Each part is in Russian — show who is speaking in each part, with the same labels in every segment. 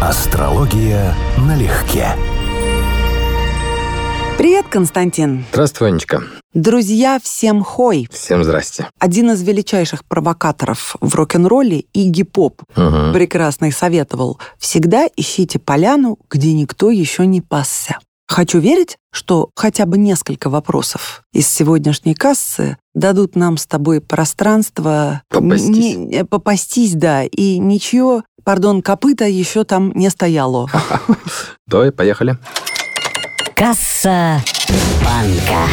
Speaker 1: Астрология налегке.
Speaker 2: Привет, Константин.
Speaker 3: Здравствуй, Анечка.
Speaker 2: Друзья, всем хой.
Speaker 3: Всем здрасте.
Speaker 2: Один из величайших провокаторов в рок-н-ролле Игги Поп
Speaker 3: Угу.
Speaker 2: прекрасный советовал «Всегда ищите поляну, где никто еще не пасся». Хочу верить, что хотя бы несколько вопросов из сегодняшней кассы дадут нам с тобой пространство...
Speaker 3: Попастись.
Speaker 2: не- попастись, да, и ничего, пардон, копыта еще там не стояло.
Speaker 3: Давай, поехали.
Speaker 4: Касса банка.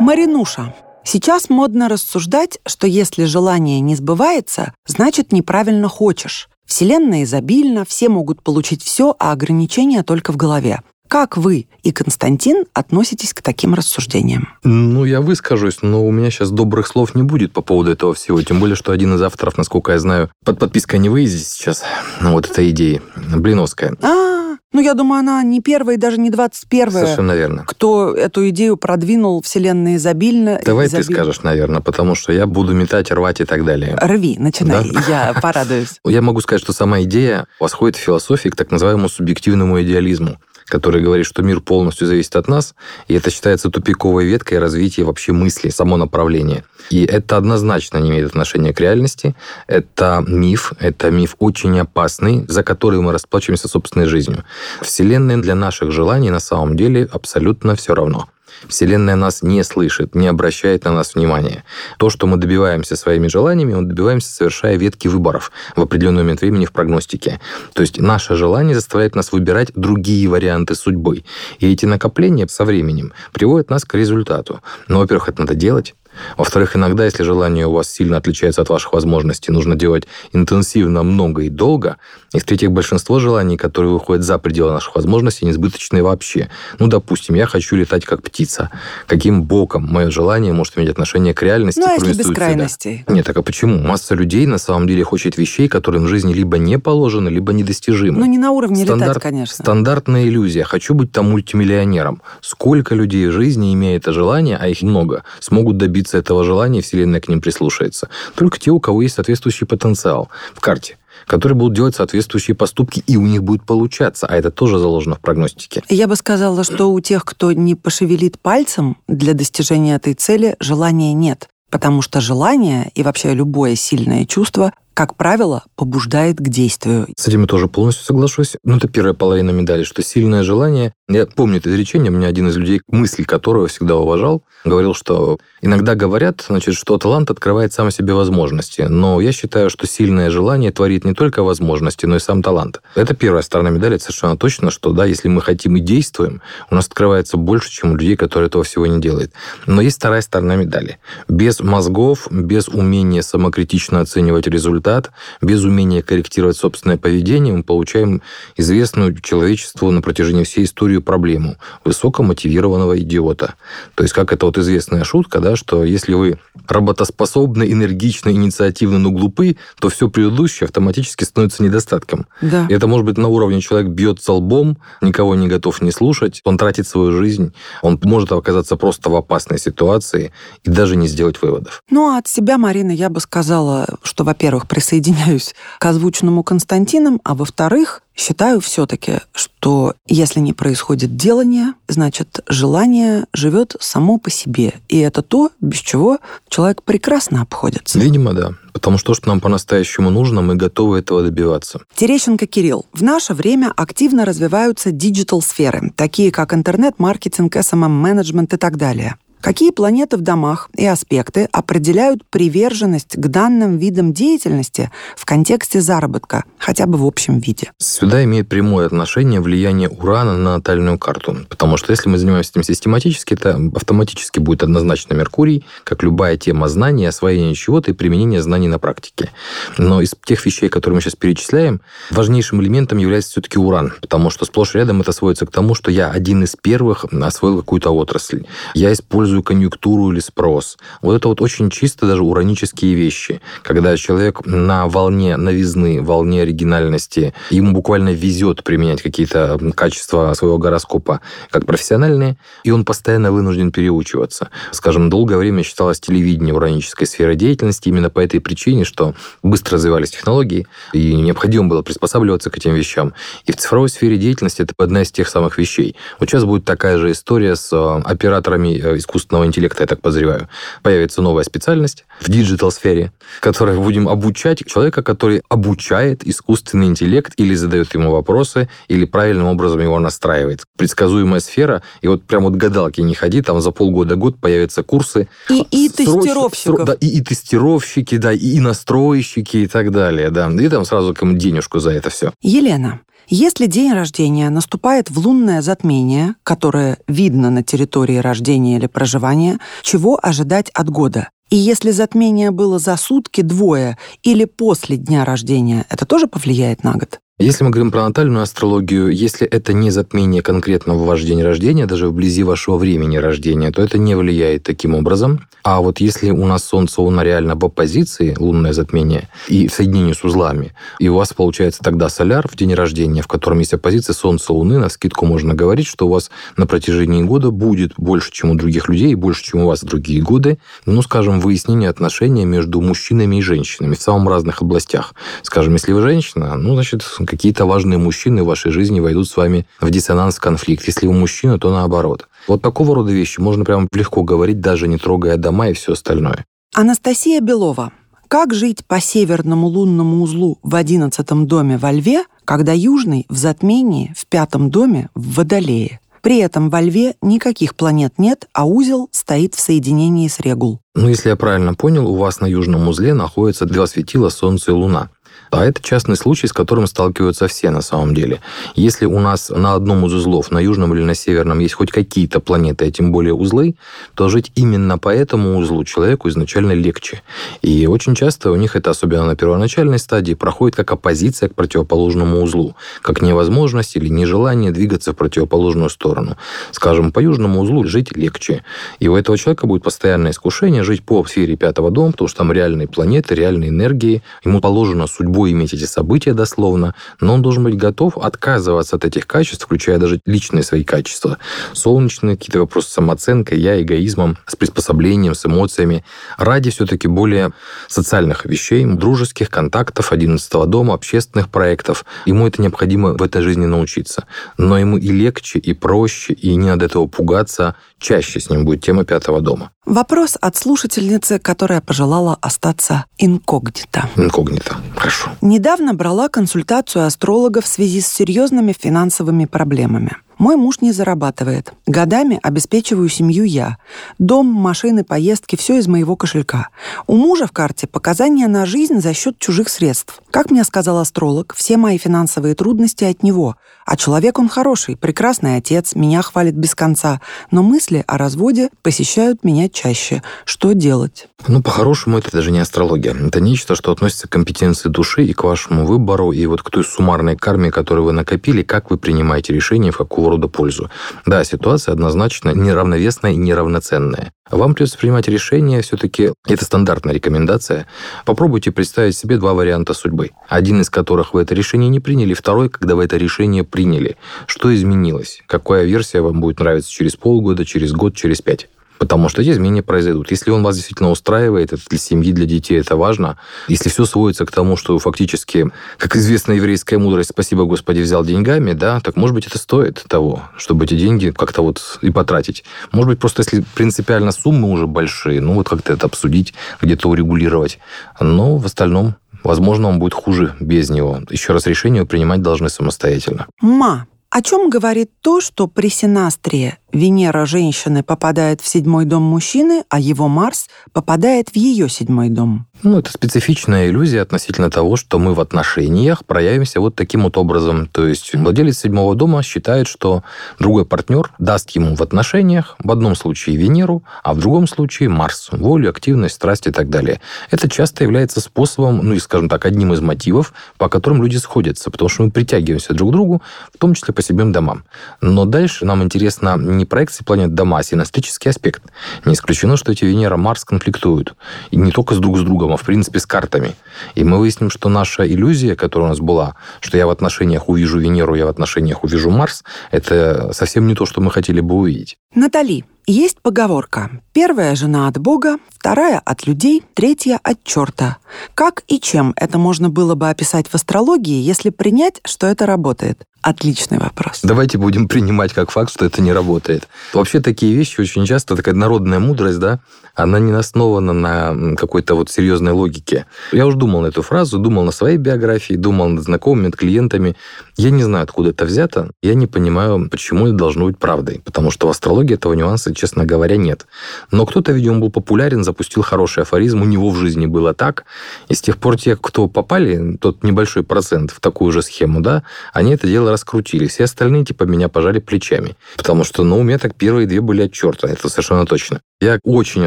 Speaker 2: Маринуша, сейчас модно рассуждать, что если желание не сбывается, значит неправильно хочешь. Вселенная изобильна, все могут получить все, а ограничения только в голове. Как вы и Константин относитесь к таким рассуждениям?
Speaker 3: Ну, я выскажусь, но у меня сейчас добрых слов не будет по поводу этого всего. Тем более, что один из авторов, насколько я знаю, под подпиской не выездит сейчас. Ну, вот этой идеи. Блиновская.
Speaker 2: А, ну я думаю, она не первая и даже не двадцать первая,
Speaker 3: Совершенно верно.
Speaker 2: кто эту идею продвинул Вселенная изобильна.
Speaker 3: Давай ты
Speaker 2: изобиль-
Speaker 3: скажешь, наверное, потому что я буду метать, рвать и так далее.
Speaker 2: Рви, начинай,
Speaker 3: Да?
Speaker 2: я порадуюсь.
Speaker 3: Я могу сказать, что сама идея восходит в философии к так называемому субъективному идеализму, который говорит, что мир полностью зависит от нас, и это считается тупиковой веткой развития вообще мысли, само направление. И это однозначно не имеет отношения к реальности. Это миф, это миф очень опасный, за который мы расплачиваемся собственной жизнью. Вселенная для наших желаний на самом деле абсолютно все равно. Вселенная нас не слышит, не обращает на нас внимания. То, что мы добиваемся своими желаниями, мы добиваемся, совершая ветки выборов в определенный момент времени в прогностике. То есть наше желание заставляет нас выбирать другие варианты судьбы. И эти накопления со временем приводят нас к результату. Но, во-первых, это надо делать. Во-вторых, иногда, если желание у вас сильно отличается от ваших возможностей, нужно делать интенсивно, много и долго. И в-третьих, большинство желаний, которые выходят за пределы наших возможностей, несбыточные вообще. Ну, допустим, я хочу летать как птица. Каким боком мое желание может иметь отношение к реальности?
Speaker 2: Ну а если без крайностей?
Speaker 3: Нет, так а почему? Масса людей на самом деле хочет вещей, которые им в жизни либо не положены, либо недостижимы.
Speaker 2: Ну не на уровне летать,
Speaker 3: Стандарт-
Speaker 2: конечно.
Speaker 3: Стандартная иллюзия. Хочу быть там мультимиллионером. Сколько людей в жизни, имея это желание, а их много, смогут добиться этого желания, Вселенная к ним прислушается? Только те, у кого есть соответствующий потенциал в карте которые будут делать соответствующие поступки, и у них будет получаться. А это тоже заложено в прогностике.
Speaker 2: Я бы сказала, что у тех, кто не пошевелит пальцем для достижения этой цели, желания нет. Потому что желание и вообще любое сильное чувство, как правило, побуждает к действию.
Speaker 3: С этим я тоже полностью соглашусь. Ну, это первая половина медали, что сильное желание... Я помню это изречение, у меня один из людей, мысль которого всегда уважал, говорил, что иногда говорят, значит, что талант открывает сам себе возможности. Но я считаю, что сильное желание творит не только возможности, но и сам талант. Это первая сторона медали, это совершенно точно, что да, если мы хотим и действуем, у нас открывается больше, чем у людей, которые этого всего не делают. Но есть вторая сторона медали. Без мозгов, без умения самокритично оценивать результат, без умения корректировать собственное поведение, мы получаем известную человечеству на протяжении всей истории проблему высокомотивированного идиота. То есть, как это вот известная шутка, да, что если вы работоспособны, энергичны, инициативны, но глупы, то все предыдущее автоматически становится недостатком.
Speaker 2: Да.
Speaker 3: И это может быть на уровне человек бьется лбом, никого не готов не слушать, он тратит свою жизнь, он может оказаться просто в опасной ситуации и даже не сделать выводов.
Speaker 2: Ну, а от себя, Марина, я бы сказала, что, во-первых, присоединяюсь к озвученному Константином, а во-вторых, считаю все-таки, что если не происходит делание, значит, желание живет само по себе. И это то, без чего человек прекрасно обходится.
Speaker 3: Видимо, да. Потому что то, что нам по-настоящему нужно, мы готовы этого добиваться.
Speaker 2: Терещенко Кирилл. В наше время активно развиваются digital-сферы, такие как интернет, маркетинг, SMM-менеджмент и так далее. Какие планеты в домах и аспекты определяют приверженность к данным видам деятельности в контексте заработка, хотя бы в общем виде?
Speaker 3: Сюда имеет прямое отношение влияние Урана на натальную карту. Потому что если мы занимаемся этим систематически, это автоматически будет однозначно Меркурий, как любая тема знаний, освоение чего-то и применение знаний на практике. Но из тех вещей, которые мы сейчас перечисляем, важнейшим элементом является все-таки Уран. Потому что сплошь рядом это сводится к тому, что я один из первых освоил какую-то отрасль. Я использую использую конъюнктуру или спрос. Вот это вот очень чисто даже уранические вещи, когда человек на волне новизны, волне оригинальности, ему буквально везет применять какие-то качества своего гороскопа как профессиональные, и он постоянно вынужден переучиваться. Скажем, долгое время считалось телевидение уранической сферой деятельности именно по этой причине, что быстро развивались технологии, и необходимо было приспосабливаться к этим вещам. И в цифровой сфере деятельности это одна из тех самых вещей. Вот сейчас будет такая же история с э, операторами э, искусственного интеллекта, я так подозреваю. Появится новая специальность в digital-сфере, которой будем обучать человека, который обучает искусственный интеллект или задает ему вопросы, или правильным образом его настраивает. Предсказуемая сфера, и вот прям вот гадалки не ходи, там за полгода-год появятся курсы.
Speaker 2: И, и тестировщиков.
Speaker 3: Сро, да, и, и тестировщики, да, и, и настройщики, и так далее, да. И там сразу кому денежку за это все.
Speaker 2: Елена, если день рождения наступает в лунное затмение, которое видно на территории рождения или проживания, чего ожидать от года? И если затмение было за сутки, двое или после дня рождения, это тоже повлияет на год?
Speaker 3: Если мы говорим про натальную астрологию, если это не затмение конкретно в ваш день рождения, даже вблизи вашего времени рождения, то это не влияет таким образом. А вот если у нас Солнце, Луна реально в оппозиции, лунное затмение, и в соединении с узлами, и у вас получается тогда соляр в день рождения, в котором есть оппозиция Солнца, Луны, на скидку можно говорить, что у вас на протяжении года будет больше, чем у других людей, больше, чем у вас в другие годы, ну, скажем, выяснение отношений между мужчинами и женщинами в самых разных областях. Скажем, если вы женщина, ну, значит, какие-то важные мужчины в вашей жизни войдут с вами в диссонанс, конфликт. Если вы мужчина, то наоборот. Вот такого рода вещи можно прям легко говорить, даже не трогая дома и все остальное.
Speaker 2: Анастасия Белова. Как жить по северному лунному узлу в одиннадцатом доме во Льве, когда южный в затмении в пятом доме в Водолее? При этом во Льве никаких планет нет, а узел стоит в соединении с Регул.
Speaker 3: Ну, если я правильно понял, у вас на южном узле находятся два светила Солнце и Луна. А это частный случай, с которым сталкиваются все на самом деле. Если у нас на одном из узлов, на южном или на северном, есть хоть какие-то планеты, а тем более узлы, то жить именно по этому узлу человеку изначально легче. И очень часто у них это, особенно на первоначальной стадии, проходит как оппозиция к противоположному узлу, как невозможность или нежелание двигаться в противоположную сторону. Скажем, по южному узлу жить легче. И у этого человека будет постоянное искушение жить по сфере пятого дома, потому что там реальные планеты, реальные энергии. Ему положено судьбу собой иметь эти события дословно, но он должен быть готов отказываться от этих качеств, включая даже личные свои качества. Солнечные какие-то вопросы с самооценкой, я эгоизмом, с приспособлением, с эмоциями, ради все-таки более социальных вещей, дружеских контактов, 11 дома, общественных проектов. Ему это необходимо в этой жизни научиться. Но ему и легче, и проще, и не надо этого пугаться. Чаще с ним будет тема пятого дома.
Speaker 2: Вопрос от слушательницы, которая пожелала остаться инкогнито.
Speaker 3: Инкогнито. Хорошо.
Speaker 2: Недавно брала консультацию астролога в связи с серьезными финансовыми проблемами. Мой муж не зарабатывает. Годами обеспечиваю семью я. Дом, машины, поездки – все из моего кошелька. У мужа в карте показания на жизнь за счет чужих средств. Как мне сказал астролог, все мои финансовые трудности от него. А человек он хороший, прекрасный отец, меня хвалит без конца. Но мысли о разводе посещают меня чаще. Что делать?
Speaker 3: Ну, по-хорошему, это даже не астрология. Это нечто, что относится к компетенции души и к вашему выбору, и вот к той суммарной карме, которую вы накопили, как вы принимаете решение, в какого рода пользу. Да, ситуация однозначно неравновесная и неравноценная. Вам придется принимать решение, все-таки это стандартная рекомендация. Попробуйте представить себе два варианта судьбы. Один из которых вы это решение не приняли, второй, когда вы это решение приняли. Что изменилось? Какая версия вам будет нравиться через полгода, через год, через пять? Потому что эти изменения произойдут. Если он вас действительно устраивает, это для семьи, для детей это важно. Если все сводится к тому, что фактически, как известная еврейская мудрость, спасибо Господи, взял деньгами, да, так может быть это стоит того, чтобы эти деньги как-то вот и потратить. Может быть просто если принципиально суммы уже большие, ну вот как-то это обсудить, где-то урегулировать. Но в остальном Возможно, он будет хуже без него. Еще раз решение принимать должны самостоятельно.
Speaker 2: Ма, о чем говорит то, что при синастрии Венера женщины попадает в седьмой дом мужчины, а его Марс попадает в ее седьмой дом?
Speaker 3: Ну, это специфичная иллюзия относительно того, что мы в отношениях проявимся вот таким вот образом. То есть владелец седьмого дома считает, что другой партнер даст ему в отношениях в одном случае Венеру, а в другом случае Марс, волю, активность, страсть и так далее. Это часто является способом, ну и, скажем так, одним из мотивов, по которым люди сходятся, потому что мы притягиваемся друг к другу, в том числе по себе домам. Но дальше нам интересно не проекции планет дома, а синастрический аспект. Не исключено, что эти Венера, Марс конфликтуют. И не только с друг с другом, а в принципе с картами. И мы выясним, что наша иллюзия, которая у нас была, что я в отношениях увижу Венеру, я в отношениях увижу Марс, это совсем не то, что мы хотели бы увидеть.
Speaker 2: Натали, есть поговорка. Первая жена от Бога, вторая от людей, третья от черта. Как и чем это можно было бы описать в астрологии, если принять, что это работает? Отличный вопрос.
Speaker 3: Давайте будем принимать как факт, что это не работает. Вообще такие вещи очень часто, такая народная мудрость, да, она не основана на какой-то вот серьезной логике. Я уже думал на эту фразу, думал на своей биографии, думал над знакомыми, над клиентами. Я не знаю, откуда это взято. Я не понимаю, почему это должно быть правдой. Потому что в астрологии этого нюанса, честно говоря, нет. Но кто-то, видимо, был популярен, запустил хороший афоризм, у него в жизни было так. И с тех пор те, кто попали, тот небольшой процент в такую же схему, да, они это дело раскрутили. Все остальные типа меня пожали плечами. Потому что, ну, у меня так первые две были от черта, это совершенно точно. Я очень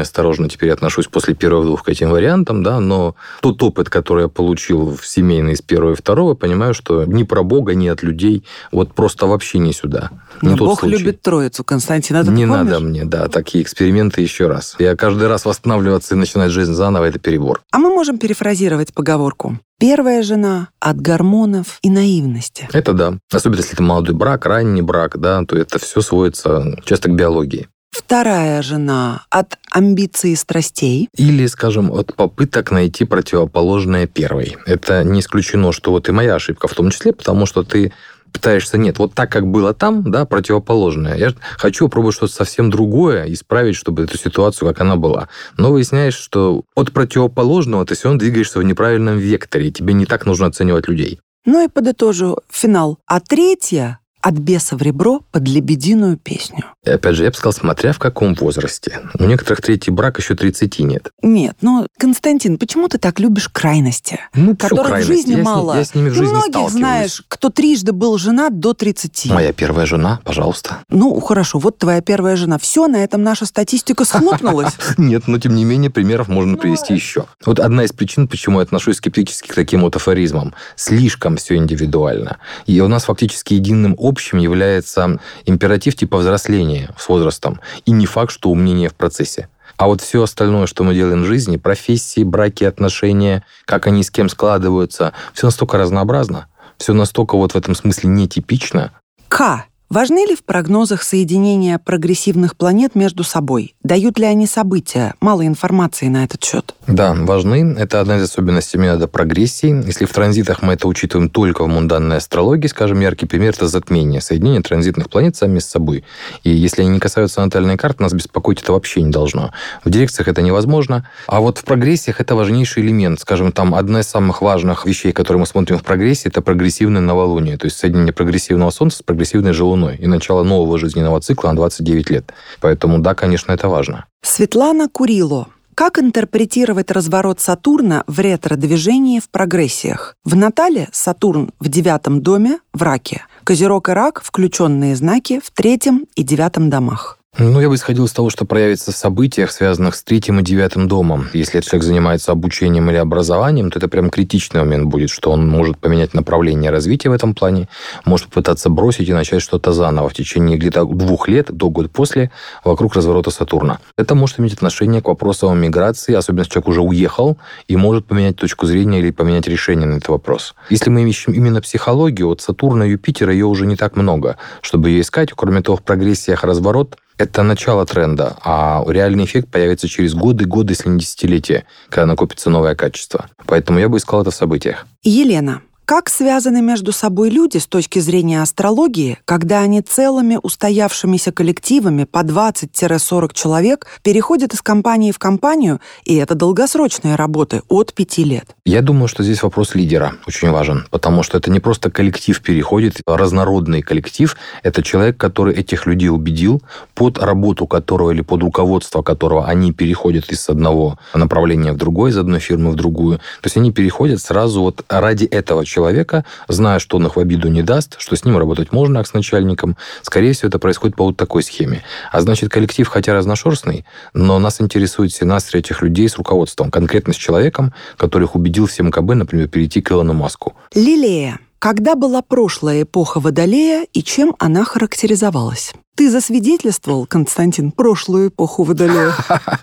Speaker 3: осторожно теперь отношусь после первых двух к этим вариантам, да, но тот опыт, который я получил в семейной из первого и второго, понимаю, что ни про Бога, ни от людей, вот просто вообще не сюда. Не
Speaker 2: но Бог случай. любит троицу, Константин, это
Speaker 3: Не надо мне, да, такие эксперименты еще раз. Я каждый раз восстанавливаться и начинать жизнь заново, это перебор.
Speaker 2: А мы можем перефразировать поговорку. Первая жена от гормонов и наивности.
Speaker 3: Это да. Особенно если это молодой брак, ранний брак, да, то это все сводится часто к биологии.
Speaker 2: Вторая жена от амбиций и страстей.
Speaker 3: Или, скажем, от попыток найти противоположное первой. Это не исключено, что вот и моя ошибка в том числе, потому что ты пытаешься, нет, вот так, как было там, да, противоположное. Я хочу пробовать что-то совсем другое, исправить, чтобы эту ситуацию, как она была. Но выясняешь, что от противоположного ты все равно двигаешься в неправильном векторе, и тебе не так нужно оценивать людей.
Speaker 2: Ну и подытожу финал. А третья от беса в ребро под лебединую песню.
Speaker 3: И опять же, я бы сказал, смотря в каком возрасте. У некоторых третий брак еще 30 нет.
Speaker 2: Нет, ну, Константин, почему ты так любишь крайности?
Speaker 3: Ну, которых крайности? в жизни
Speaker 2: я мало.
Speaker 3: С, я с ними в жизни
Speaker 2: Многих
Speaker 3: сталкиваюсь.
Speaker 2: знаешь, кто трижды был женат до 30.
Speaker 3: Моя первая жена, пожалуйста.
Speaker 2: Ну, хорошо, вот твоя первая жена. Все, на этом наша статистика схлопнулась.
Speaker 3: Нет, но тем не менее примеров можно ну, привести еще. Вот одна из причин, почему я отношусь скептически к таким вот афоризмам. Слишком все индивидуально. И у нас фактически единым общим является императив типа взросления с возрастом, и не факт, что умнение в процессе. А вот все остальное, что мы делаем в жизни, профессии, браки, отношения, как они с кем складываются, все настолько разнообразно, все настолько вот в этом смысле нетипично.
Speaker 2: К. Важны ли в прогнозах соединения прогрессивных планет между собой? Дают ли они события? Мало информации на этот счет.
Speaker 3: Да, важны. Это одна из особенностей метода прогрессии. Если в транзитах мы это учитываем только в мунданной астрологии, скажем, яркий пример – это затмение, соединение транзитных планет сами с собой. И если они не касаются натальной карты, нас беспокоить это вообще не должно. В дирекциях это невозможно. А вот в прогрессиях это важнейший элемент. Скажем, там одна из самых важных вещей, которые мы смотрим в прогрессии, это прогрессивное новолуние, то есть соединение прогрессивного Солнца с прогрессивной же Луной и начало нового жизненного цикла на 29 лет. Поэтому да, конечно, это важно.
Speaker 2: Светлана Курило. Как интерпретировать разворот Сатурна в ретро-движении в прогрессиях? В Натале Сатурн в девятом доме в раке. Козерог и рак – включенные знаки в третьем и девятом домах.
Speaker 3: Ну, я бы исходил из того, что проявится в событиях, связанных с третьим и девятым домом. Если человек занимается обучением или образованием, то это прям критичный момент будет, что он может поменять направление развития в этом плане, может попытаться бросить и начать что-то заново в течение где-то двух лет до года после вокруг разворота Сатурна. Это может иметь отношение к вопросам о миграции, особенно если человек уже уехал и может поменять точку зрения или поменять решение на этот вопрос. Если мы ищем именно психологию, от Сатурна и Юпитера ее уже не так много, чтобы ее искать. Кроме того, в прогрессиях разворот это начало тренда, а реальный эффект появится через годы, годы, если не десятилетия, когда накопится новое качество. Поэтому я бы искал это в событиях.
Speaker 2: Елена, Как связаны между собой люди с точки зрения астрологии, когда они целыми устоявшимися коллективами по 20-40 человек переходят из компании в компанию, и это долгосрочные работы от 5 лет?
Speaker 3: Я думаю, что здесь вопрос лидера очень важен, потому что это не просто коллектив переходит, а разнородный коллектив. Это человек, который этих людей убедил, под работу которого или под руководство которого они переходят из одного направления в другое, из одной фирмы в другую. То есть они переходят сразу вот ради этого человека человека, зная, что он их в обиду не даст, что с ним работать можно, как с начальником. Скорее всего, это происходит по вот такой схеме. А значит, коллектив, хотя разношерстный, но нас интересует синастрия этих людей с руководством, конкретно с человеком, который их убедил в МКБ, например, перейти к Илону Маску.
Speaker 2: Лилея. Когда была прошлая эпоха Водолея и чем она характеризовалась? Ты засвидетельствовал, Константин, прошлую эпоху Водолея?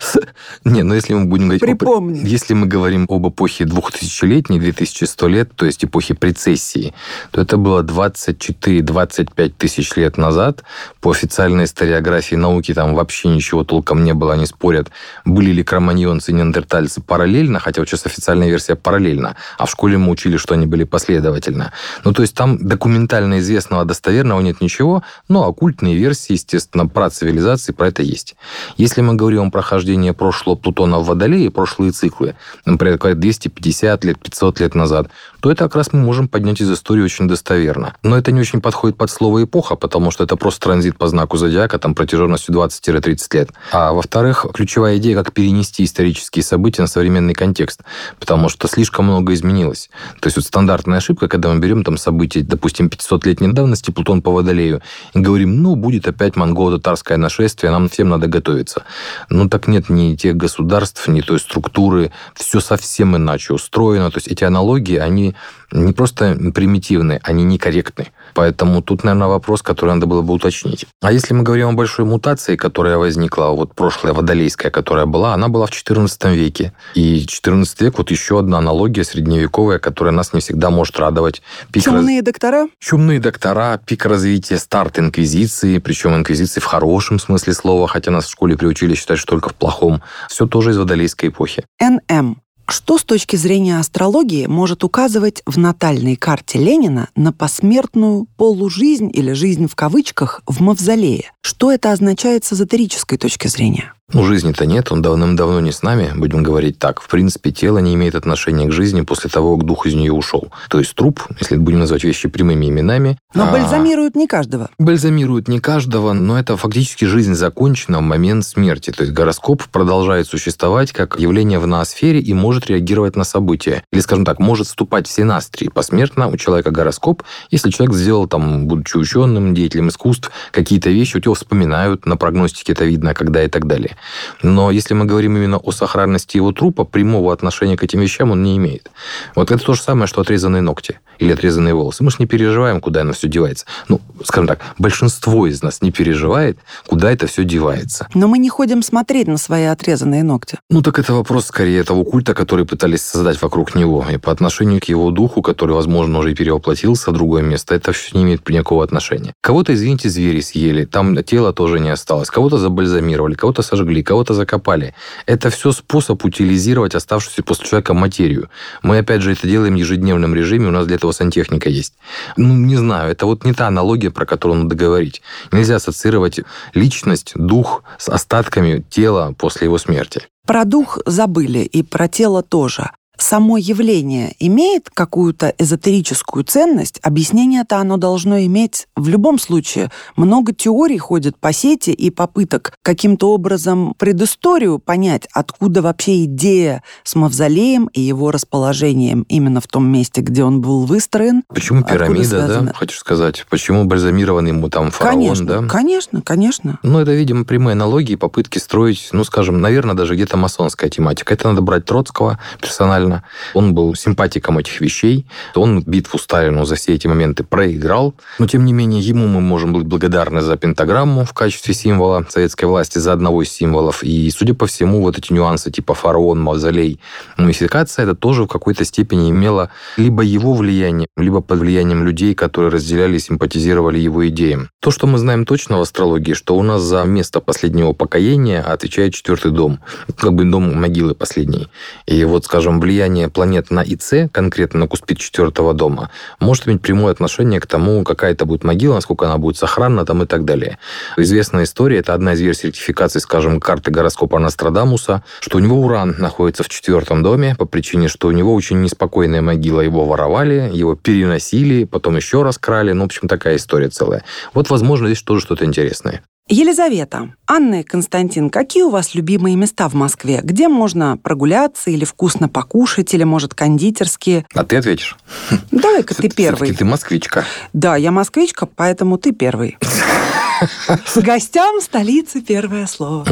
Speaker 3: Не, ну если мы будем говорить...
Speaker 2: Припомни.
Speaker 3: Если мы говорим об эпохе двухтысячелетней, 2100 лет, то есть эпохе прецессии, то это было 24-25 тысяч лет назад. По официальной историографии науки там вообще ничего толком не было, они спорят, были ли кроманьонцы и неандертальцы параллельно, хотя вот сейчас официальная версия параллельно, а в школе мы учили, что они были последовательно. Ну, то есть там документально известного достоверного нет ничего, но оккультные версии версии, естественно, про цивилизации, про это есть. Если мы говорим о прохождении прошлого Плутона в Водолее, прошлые циклы, например, 250 лет, 500 лет назад, то это как раз мы можем поднять из истории очень достоверно. Но это не очень подходит под слово «эпоха», потому что это просто транзит по знаку зодиака, там протяженностью 20-30 лет. А во-вторых, ключевая идея, как перенести исторические события на современный контекст, потому что слишком много изменилось. То есть вот стандартная ошибка, когда мы берем там события, допустим, 500-летней давности, Плутон по Водолею, и говорим, ну, будет опять монголо-татарское нашествие, нам всем надо готовиться. Ну, так нет ни тех государств, ни той структуры, все совсем иначе устроено. То есть эти аналогии, они не просто примитивны, они некорректны. Поэтому тут, наверное, вопрос, который надо было бы уточнить. А если мы говорим о большой мутации, которая возникла, вот прошлая водолейская, которая была, она была в XIV веке. И XIV век, вот еще одна аналогия средневековая, которая нас не всегда может радовать.
Speaker 2: Пик Чумные раз... доктора?
Speaker 3: Чумные доктора, пик развития, старт инквизиции, причем инквизиции в хорошем смысле слова, хотя нас в школе приучили считать, что только в плохом. Все тоже из водолейской эпохи.
Speaker 2: НМ. Что с точки зрения астрологии может указывать в натальной карте Ленина на посмертную полужизнь или жизнь в кавычках в мавзолее? Что это означает с эзотерической точки зрения?
Speaker 3: Ну, жизни-то нет, он давным-давно не с нами, будем говорить так. В принципе, тело не имеет отношения к жизни после того, как дух из нее ушел. То есть труп, если будем называть вещи прямыми именами.
Speaker 2: Но а... бальзамируют не каждого.
Speaker 3: Бальзамируют не каждого, но это фактически жизнь закончена в момент смерти. То есть гороскоп продолжает существовать как явление в ноосфере и может реагировать на события. Или, скажем так, может вступать в синастрии посмертно у человека гороскоп, если человек сделал, там, будучи ученым, деятелем искусств, какие-то вещи, у него вспоминают, на прогностике это видно, когда и так далее. Но если мы говорим именно о сохранности его трупа, прямого отношения к этим вещам он не имеет. Вот это то же самое, что отрезанные ногти или отрезанные волосы. Мы же не переживаем, куда оно все девается. Ну, скажем так, большинство из нас не переживает, куда это все девается.
Speaker 2: Но мы не ходим смотреть на свои отрезанные ногти.
Speaker 3: Ну, так это вопрос скорее того культа, который пытались создать вокруг него. И по отношению к его духу, который, возможно, уже и перевоплотился в другое место, это все не имеет никакого отношения. Кого-то, извините, звери съели, там тело тоже не осталось. Кого-то забальзамировали, кого-то сожгли, кого-то закопали. Это все способ утилизировать оставшуюся после человека материю. Мы, опять же, это делаем в ежедневном режиме, у нас для этого сантехника есть. Ну, не знаю, это вот не та аналогия, про которую надо говорить. Нельзя ассоциировать личность, дух с остатками тела после его смерти.
Speaker 2: Про дух забыли и про тело тоже само явление имеет какую-то эзотерическую ценность, объяснение-то оно должно иметь в любом случае. Много теорий ходит по сети и попыток каким-то образом предысторию понять, откуда вообще идея с мавзолеем и его расположением именно в том месте, где он был выстроен.
Speaker 3: Почему пирамида, да, хочешь сказать? Почему бальзамированный ему там фараон,
Speaker 2: конечно,
Speaker 3: да?
Speaker 2: Конечно, конечно.
Speaker 3: Ну, это, видимо, прямые аналогии, попытки строить, ну, скажем, наверное, даже где-то масонская тематика. Это надо брать Троцкого персонально, Сталина. Он был симпатиком этих вещей. Он битву Сталину за все эти моменты проиграл. Но, тем не менее, ему мы можем быть благодарны за пентаграмму в качестве символа советской власти, за одного из символов. И, судя по всему, вот эти нюансы типа фараон, мавзолей, мумификация, это тоже в какой-то степени имело либо его влияние, либо под влиянием людей, которые разделяли и симпатизировали его идеям. То, что мы знаем точно в астрологии, что у нас за место последнего покоения отвечает четвертый дом, как бы дом могилы последней. И вот, скажем, влияние влияние планет на ИЦ, конкретно на Куспит четвертого дома, может иметь прямое отношение к тому, какая это будет могила, насколько она будет сохранна там и так далее. Известная история, это одна из версий ректификации, скажем, карты гороскопа Нострадамуса, что у него уран находится в четвертом доме по причине, что у него очень неспокойная могила, его воровали, его переносили, потом еще раз крали, ну, в общем, такая история целая. Вот, возможно, здесь тоже что-то интересное.
Speaker 2: Елизавета, Анна и Константин, какие у вас любимые места в Москве? Где можно прогуляться или вкусно покушать, или, может, кондитерские?
Speaker 3: А ты ответишь?
Speaker 2: Давай-ка ты первый.
Speaker 3: Ты москвичка.
Speaker 2: Да, я москвичка, поэтому ты первый. Гостям столицы первое слово.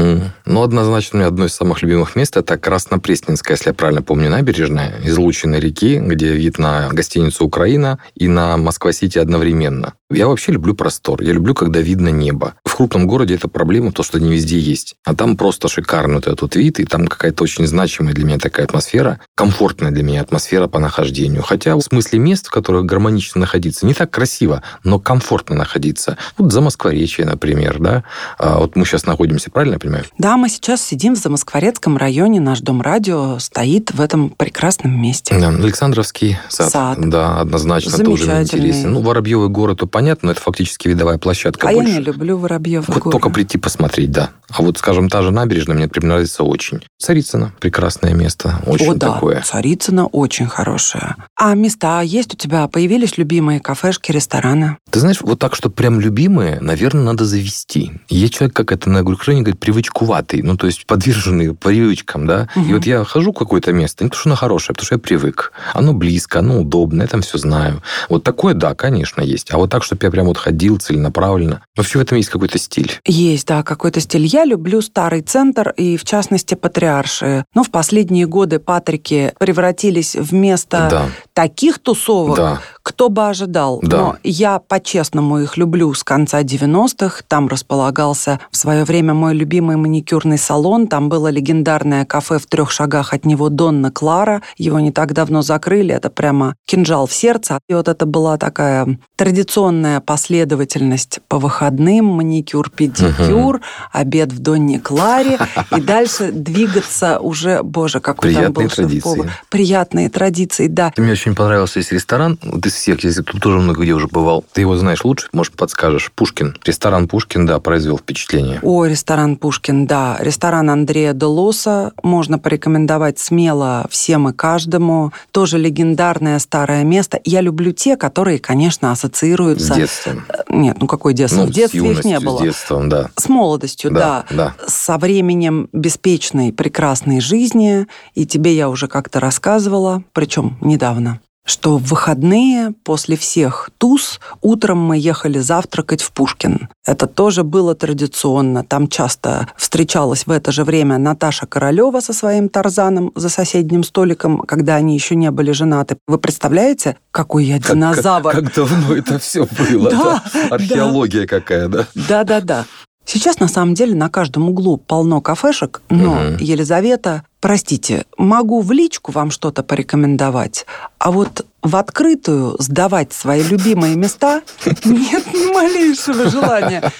Speaker 3: Ну, однозначно, у меня одно из самых любимых мест – это Краснопресненская, если я правильно помню, набережная, излученной реки, где вид на гостиницу «Украина» и на Москва-Сити одновременно. Я вообще люблю простор. Я люблю, когда видно небо. В крупном городе это проблема, то, что не везде есть. А там просто шикарный вот этот вид, и там какая-то очень значимая для меня такая атмосфера, комфортная для меня атмосфера по нахождению. Хотя в смысле мест, в которых гармонично находиться, не так красиво, но комфортно находиться. Вот за Москворечье, например, да. А вот мы сейчас находимся, правильно я понимаю?
Speaker 2: Да, мы сейчас сидим в Замоскворецком районе. Наш дом радио стоит в этом прекрасном месте.
Speaker 3: Да, Александровский сад.
Speaker 2: Сад.
Speaker 3: Да, однозначно тоже интересен. Ну, Воробьевый город, то понятно, но это фактически видовая площадка
Speaker 2: а
Speaker 3: больше.
Speaker 2: я не люблю Воробьев
Speaker 3: Вот только прийти посмотреть, да. А вот, скажем, та же набережная мне например, нравится очень. Царицыно, прекрасное место, очень
Speaker 2: О, да,
Speaker 3: такое.
Speaker 2: Царицыно очень хорошее. А места есть у тебя? Появились любимые кафешки, рестораны?
Speaker 3: Ты знаешь, вот так, что прям любимые, наверное, надо завести. Есть человек, как это на Украине говорит, привычкуватый, ну, то есть подверженный привычкам, да. И
Speaker 2: Мгм.
Speaker 3: вот я хожу в какое-то место, не потому что оно хорошее, а потому что я привык. Оно близко, оно удобно, я там все знаю. Вот такое, да, конечно, есть. А вот так, чтобы я прям вот ходил целенаправленно. Вообще в этом есть какой-то стиль.
Speaker 2: Есть, да, какой-то стиль. Я люблю старый центр и, в частности, патриарши. Но в последние годы патрики превратились в место
Speaker 3: Да,
Speaker 2: таких тусовок,
Speaker 3: да.
Speaker 2: кто бы ожидал.
Speaker 3: Да.
Speaker 2: Но я по-честному их люблю с конца 90-х. Там располагался в свое время мой любимый маникюрный салон. Там было легендарное кафе в трех шагах от него Донна Клара. Его не так давно закрыли. Это прямо кинжал в сердце. И вот это была такая традиционная последовательность по выходным. Маникюр, педикюр, обед в Донне Кларе. И дальше двигаться уже, боже, какой там был
Speaker 3: Приятные традиции.
Speaker 2: Приятные традиции, да.
Speaker 3: Очень понравился есть ресторан, вот из всех, я тут тоже много где уже бывал. Ты его знаешь лучше, может, подскажешь. Пушкин. Ресторан Пушкин, да, произвел впечатление.
Speaker 2: О, ресторан Пушкин, да. Ресторан Андрея Делоса можно порекомендовать смело всем и каждому. Тоже легендарное старое место. Я люблю те, которые, конечно,
Speaker 3: С
Speaker 2: ассоциируются...
Speaker 3: детством.
Speaker 2: Нет, ну какое детство?
Speaker 3: Ну,
Speaker 2: в детстве
Speaker 3: с
Speaker 2: их не
Speaker 3: юностью,
Speaker 2: было.
Speaker 3: С детством, да.
Speaker 2: С молодостью, да.
Speaker 3: Да, да.
Speaker 2: Со временем беспечной, прекрасной жизни. И тебе я уже как-то рассказывала, причем недавно, что в выходные после всех туз утром мы ехали завтракать в Пушкин. Это тоже было традиционно. Там часто встречалась в это же время Наташа Королева со своим Тарзаном за соседним столиком, когда они еще не были женаты. Вы представляете, какой я
Speaker 3: Как-
Speaker 2: динозавр?
Speaker 3: Как, как давно это все было,
Speaker 2: Да,
Speaker 3: да? Археология какая, да?
Speaker 2: Да-да-да. Сейчас, на самом деле, на каждом углу полно кафешек, но,
Speaker 3: Мгм.
Speaker 2: Елизавета, простите, могу в личку вам что-то порекомендовать, а вот в открытую сдавать свои любимые места нет ни малейшего желания.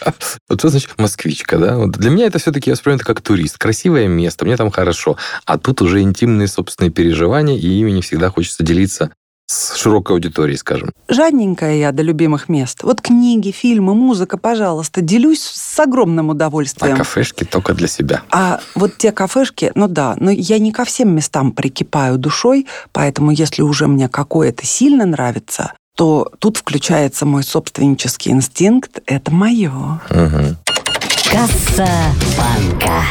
Speaker 3: Вот что значит москвичка, да? Вот для меня это все-таки я воспринимаю это как турист. Красивое место, мне там хорошо. А тут уже интимные собственные переживания, и ими не всегда хочется делиться с широкой аудиторией, скажем.
Speaker 2: Жадненькая я до любимых мест. Вот книги, фильмы, музыка, пожалуйста, делюсь с огромным
Speaker 3: А
Speaker 2: удовольствием.
Speaker 3: кафешки только для себя.
Speaker 2: А вот те кафешки, ну да, но я не ко всем местам прикипаю душой, поэтому если уже мне какое-то сильно нравится, то тут включается мой собственнический инстинкт. Это мое.
Speaker 3: Мгм.
Speaker 1: Касса банка.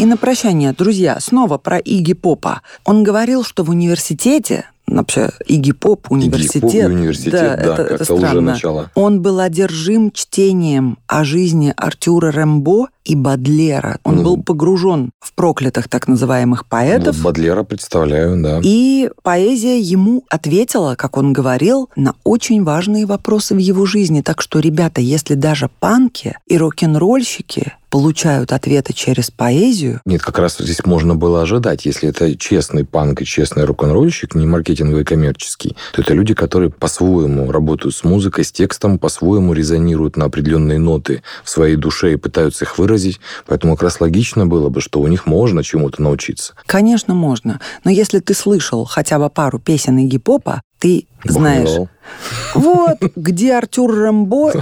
Speaker 2: И на прощание, друзья, снова про Иги Попа. Он говорил, что в университете, вообще Иги Поп, университет,
Speaker 3: Игги Поп университет, да,
Speaker 2: это, это
Speaker 3: как-то уже
Speaker 2: странно.
Speaker 3: начало.
Speaker 2: Он был одержим чтением о жизни Артюра Рембо и Бадлера. Он
Speaker 3: Ну.
Speaker 2: был погружен в проклятых так называемых поэтов.
Speaker 3: Вот Бадлера представляю, да.
Speaker 2: И поэзия ему ответила, как он говорил, на очень важные вопросы в его жизни. Так что, ребята, если даже панки и рок-н-ролльщики получают ответы через поэзию,
Speaker 3: Нет, как раз здесь можно было ожидать, если это честный панк и честный рок-н-ролльщик, не маркетинговый, коммерческий, то это люди, которые по-своему работают с музыкой, с текстом, по-своему резонируют на определенные ноты в своей душе и пытаются их выразить выразить. Поэтому как раз логично было бы, что у них можно чему-то научиться.
Speaker 2: Конечно, можно. Но если ты слышал хотя бы пару песен Игги Попа, ты знаешь, вот где Артур Рэмбо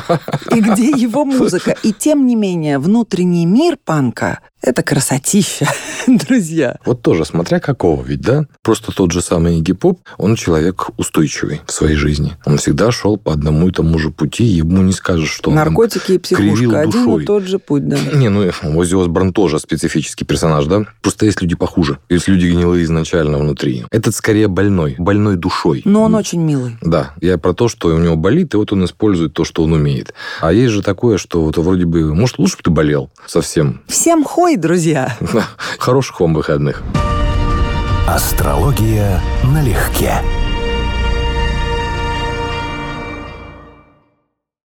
Speaker 2: и где его музыка. И тем не менее, внутренний мир панка – это красотища, друзья.
Speaker 3: Вот тоже, смотря какого ведь, да? Просто тот же самый Игги Поп, он человек устойчивый в своей жизни. Он всегда шел по одному и тому же пути, ему не скажешь, что он
Speaker 2: Наркотики и
Speaker 3: кривил
Speaker 2: психушка – один и тот же путь, да.
Speaker 3: Не, ну, Оззи Осборн тоже специфический персонаж, да? Просто есть люди похуже. Есть люди гнилые изначально внутри. Этот скорее больной, больной душой.
Speaker 2: Но он очень милый.
Speaker 3: Да, я про то, что у него болит, и вот он использует то, что он умеет. А есть же такое, что вот вроде бы, может, лучше бы ты болел совсем.
Speaker 2: Всем хой, друзья!
Speaker 3: Хороших вам выходных.
Speaker 4: Астрология налегке.